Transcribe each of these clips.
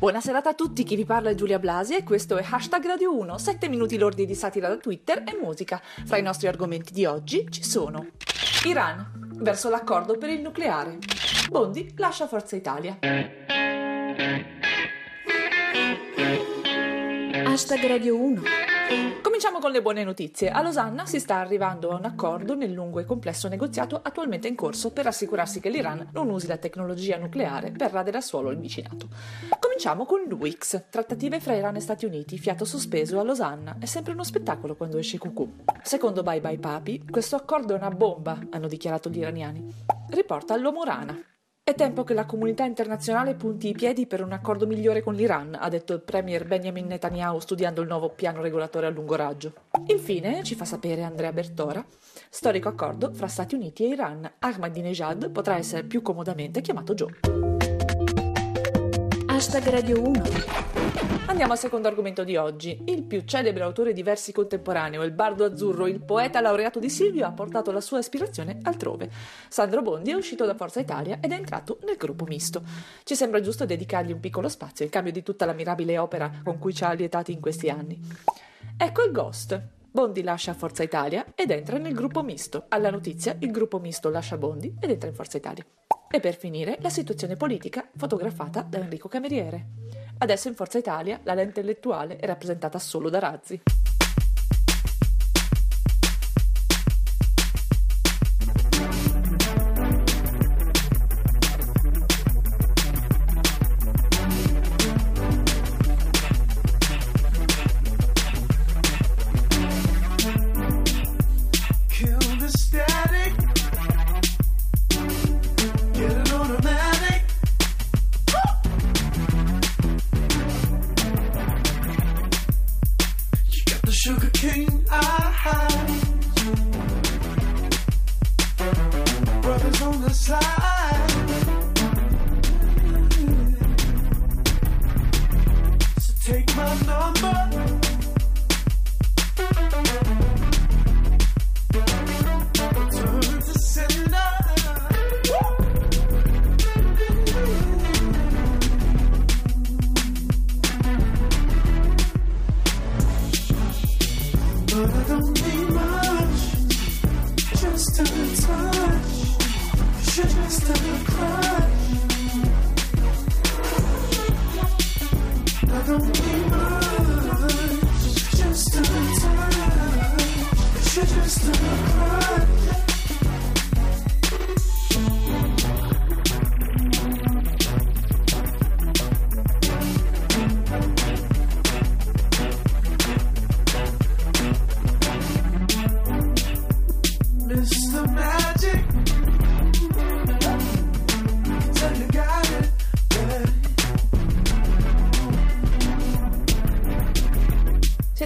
Buona serata a tutti, chi vi parla è Giulia Blasi e questo è Hashtag Radio 1, 7 minuti lordi di satira da Twitter e musica. Fra i nostri argomenti di oggi ci sono Iran, verso l'accordo per il nucleare. Bondi lascia Forza Italia. Hashtag Radio 1 Cominciamo con le buone notizie. A Losanna si sta arrivando a un accordo nel lungo e complesso negoziato attualmente in corso per assicurarsi che l'Iran non usi la tecnologia nucleare per radere a suolo il vicinato. Cominciamo con l'UX, trattative fra Iran e Stati Uniti, fiato sospeso a Losanna. È sempre uno spettacolo quando esce Cucù. Secondo Bye Bye Papi, questo accordo è una bomba, hanno dichiarato gli iraniani. Riporta all'uomo rana. È tempo che la comunità internazionale punti i piedi per un accordo migliore con l'Iran, ha detto il premier Benjamin Netanyahu studiando il nuovo piano regolatore a lungo raggio. Infine, ci fa sapere Andrea Bertora, storico accordo fra Stati Uniti e Iran. Ahmadinejad potrà essere più comodamente chiamato Joe. Hashtag Radio 1 Andiamo al secondo argomento di oggi. Il più celebre autore di versi contemporaneo, il bardo azzurro, il poeta laureato di Silvio, ha portato la sua ispirazione altrove. Sandro Bondi è uscito da Forza Italia ed è entrato nel gruppo misto. Ci sembra giusto dedicargli un piccolo spazio in cambio di tutta la mirabile opera con cui ci ha allietati in questi anni. Ecco il Ghost. Bondi lascia Forza Italia ed entra nel gruppo misto. Alla notizia, il gruppo misto lascia Bondi ed entra in Forza Italia. E per finire, la situazione politica fotografata da Enrico Cameriere. Adesso in Forza Italia la lente intellettuale è rappresentata solo da razzi. sugar cane eyes. Brothers on the side.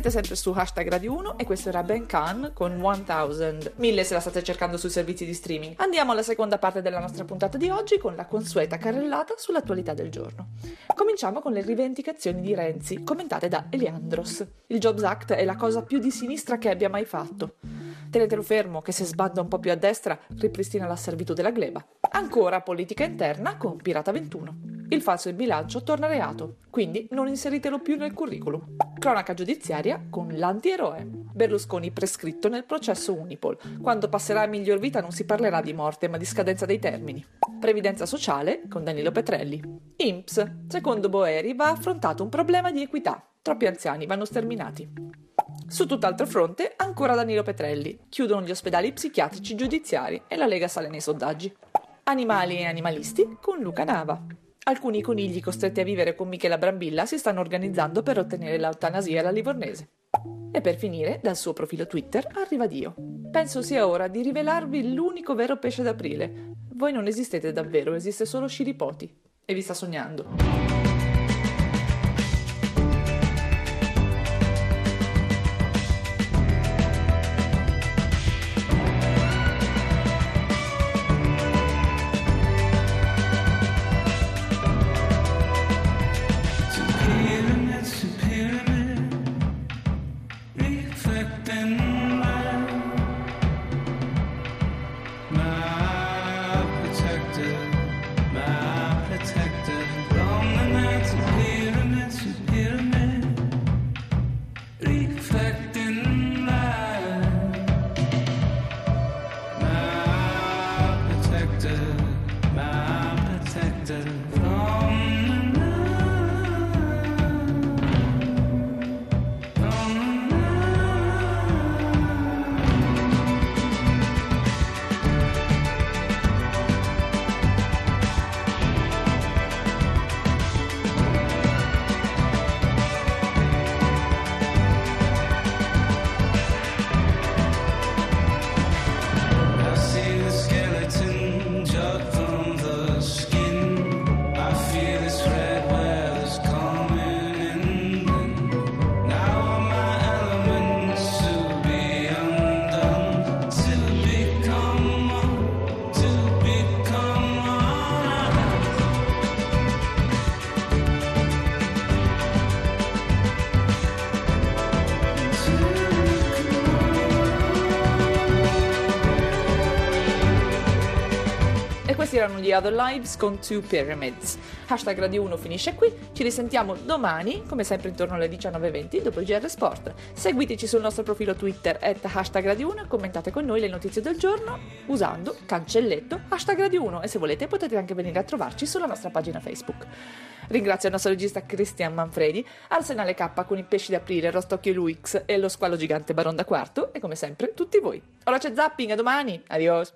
Siete sempre su hashtag Radio 1 e questo era Ben Khan con 1000. 1000 se la state cercando sui servizi di streaming. Andiamo alla seconda parte della nostra puntata di oggi con la consueta carrellata sull'attualità del giorno. Cominciamo con le rivendicazioni di Renzi, commentate da Eliandros. Il Jobs Act è la cosa più di sinistra che abbia mai fatto. Tenetelo fermo che se sbanda un po' più a destra ripristina la servitù della gleba. Ancora politica interna con Pirata 21. Il falso in bilancio torna reato, quindi non inseritelo più nel curriculum. Cronaca giudiziaria con l'antieroe. Berlusconi prescritto nel processo Unipol. Quando passerà a miglior vita non si parlerà di morte, ma di scadenza dei termini. Previdenza sociale con Danilo Petrelli. INPS. Secondo Boeri va affrontato un problema di equità. Troppi anziani vanno sterminati. Su tutt'altro fronte, ancora Danilo Petrelli. Chiudono gli ospedali psichiatrici giudiziari e la Lega sale nei sondaggi. Animali e animalisti con Luca Nava. Alcuni conigli costretti a vivere con Michela Brambilla si stanno organizzando per ottenere l'eutanasia alla livornese. E per finire, dal suo profilo Twitter arriva Dio. Penso sia ora di rivelarvi l'unico vero pesce d'aprile. Voi non esistete davvero, esiste solo Sciripoti. E vi sta sognando. Erano gli Other Lives con Two Pyramids. Hashtag Radio 1 finisce qui, ci risentiamo domani, come sempre intorno alle 19.20 dopo il GR Sport. Seguiteci sul nostro profilo Twitter at hashtag Radio 1 e commentate con noi le notizie del giorno usando cancelletto hashtag Radio 1 e se volete potete anche venire a trovarci sulla nostra pagina Facebook. Ringrazio il nostro regista Christian Manfredi, Arsenale K con i pesci d'aprile, Rostocchio Luix e lo squalo gigante Baron da Quarto e come sempre tutti voi. Ora c'è zapping, a domani, adios!